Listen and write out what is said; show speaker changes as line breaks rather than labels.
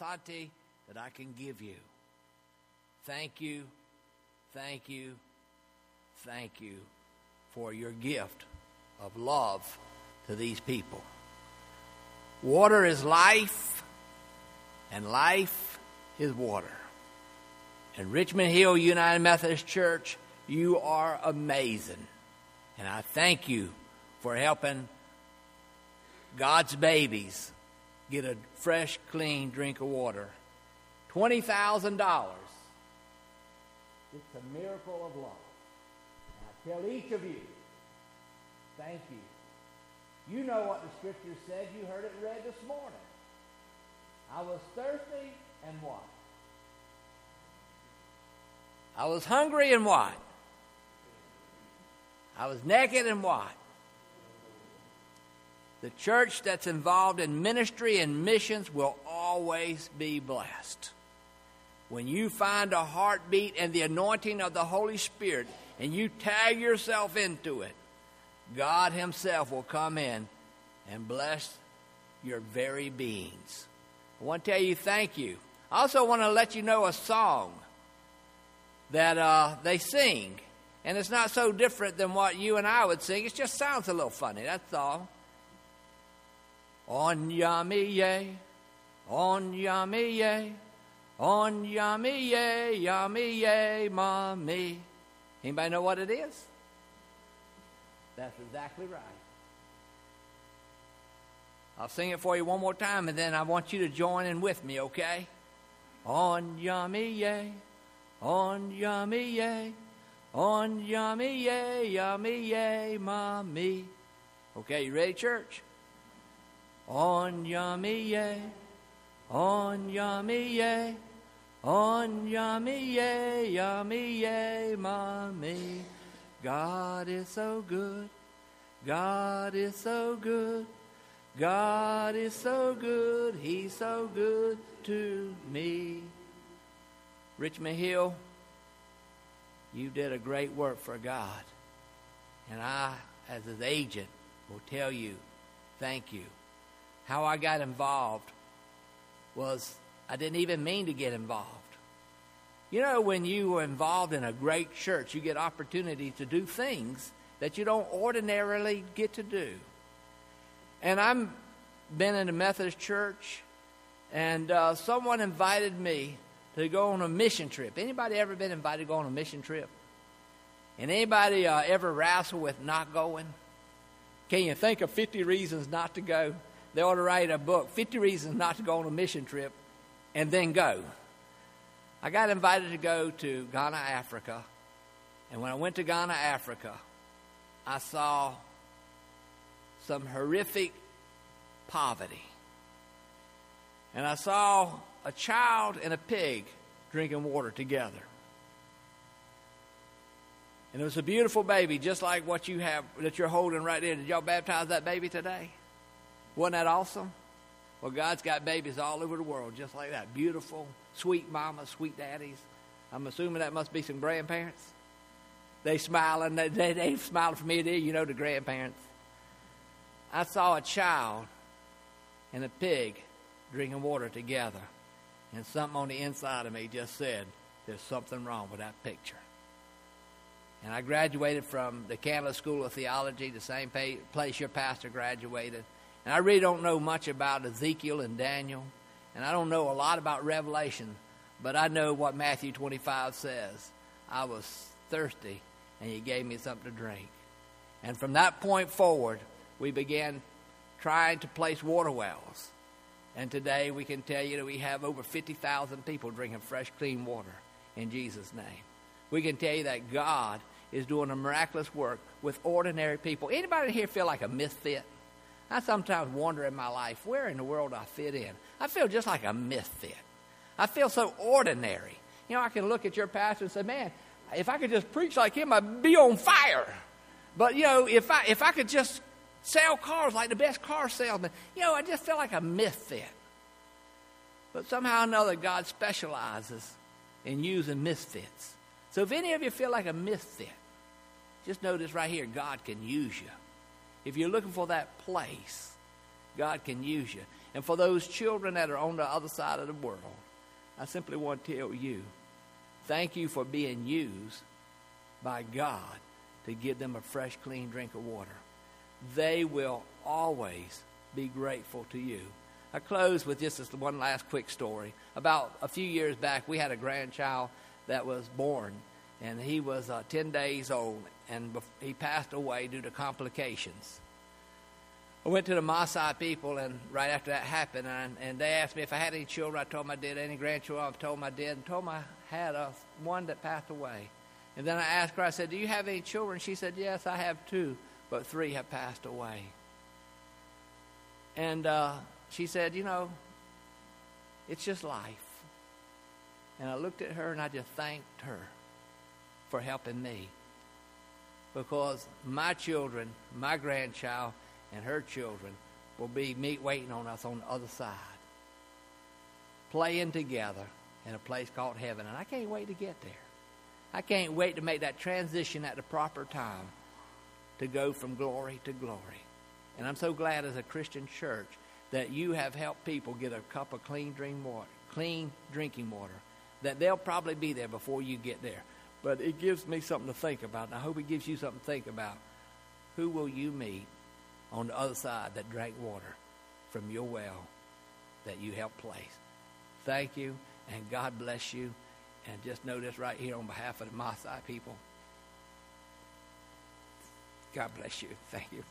Asante that I can give you. Thank you, thank you, thank you for your gift of love to these people. Water is life, and life is water. And Richmond Hill United Methodist Church, you are amazing. And I thank you for helping God's babies get a fresh, clean drink of water. $20,000. It's a miracle of love. And I tell each of you, thank you. You know what the scripture said. You heard it read this morning. I was thirsty and what? I was hungry and what? I was naked and what? The church that's involved in ministry and missions will always be blessed. When you find a heartbeat and the anointing of the Holy Spirit and you tag yourself into it, God Himself will come in and bless your very beings. I want to tell you thank you. I also want to let you know a song that uh, they sing. And it's not so different than what you and I would sing. It just sounds a little funny, that's all. On yummy yay, on yummy yay, on yummy yay, yummy yay, mommy. Anybody know what it is? That's exactly right. I'll sing it for you one more time, and then I want you to join in with me, okay? On yummy yay, on yummy yay, on yummy yay, yummy yay, mommy. Okay, you ready, church? On yummy yay, on yummy yay, on yummy yay, yummy yay, mommy. God is so good, God is so good, God is so good, He's so good to me. Richmond Hill, you did a great work for God. And I, as his agent, will tell you thank you. How I got involved was I didn't even mean to get involved. You know, when you are involved in a great church, you get opportunity to do things that you don't ordinarily get to do. And I've been in a Methodist church, and uh, someone invited me to go on a mission trip. Anybody ever been invited to go on a mission trip? And anybody uh, ever wrestle with not going? Can you think of 50 reasons not to go? They ought to write a book, 50 reasons not to go on a mission trip, and then go. I got invited to go to Ghana, Africa. And when I went to Ghana, Africa, I saw some horrific poverty. And I saw a child and a pig drinking water together. And it was a beautiful baby, just like what you have that you're holding right there. Did y'all baptize that baby today? Wasn't that awesome? Well, God's got babies all over the world just like that. Beautiful, sweet mamas, sweet daddies. I'm assuming that must be some grandparents. They smiling. They, they, they smiling for me there. You know the grandparents. I saw a child and a pig drinking water together. And something on the inside of me just said, there's something wrong with that picture. And I graduated from the Candler School of Theology, the same place your pastor graduated. And I really don't know much about Ezekiel and Daniel, and I don't know a lot about Revelation, but I know what Matthew 25 says. I was thirsty, and you gave me something to drink. And from that point forward, we began trying to place water wells. And today we can tell you that we have over 50,000 people drinking fresh, clean water in Jesus' name. We can tell you that God is doing a miraculous work with ordinary people. Anybody here feel like a misfit? I sometimes wonder in my life, where in the world I fit in? I feel just like a misfit. I feel so ordinary. You know, I can look at your pastor and say, man, if I could just preach like him, I'd be on fire. But, you know, if I, if I could just sell cars like the best car salesman, you know, I just feel like a misfit. But somehow or another, God specializes in using misfits. So if any of you feel like a misfit, just notice right here, God can use you. If you're looking for that place, God can use you. And for those children that are on the other side of the world, I simply want to tell you thank you for being used by God to give them a fresh, clean drink of water. They will always be grateful to you. I close with just this one last quick story. About a few years back, we had a grandchild that was born, and he was uh, 10 days old, and he passed away due to complications. I went to the Maasai people, and right after that happened, and, and they asked me if I had any children. I told them I did. Any grandchildren? I told them I did, and told them I had a, one that passed away. And then I asked her, I said, Do you have any children? She said, Yes, I have two, but three have passed away. And uh, she said, You know, it's just life. And I looked at her and I just thanked her for helping me. Because my children, my grandchild, and her children will be meet waiting on us on the other side, playing together in a place called heaven. And I can't wait to get there. I can't wait to make that transition at the proper time to go from glory to glory. And I'm so glad as a Christian church that you have helped people get a cup of clean water, clean drinking water, that they'll probably be there before you get there. But it gives me something to think about, and I hope it gives you something to think about. Who will you meet on the other side that drank water from your well that you helped place. Thank you, and God bless you. And just know this right here on behalf of the Maasai people. God bless you. Thank you.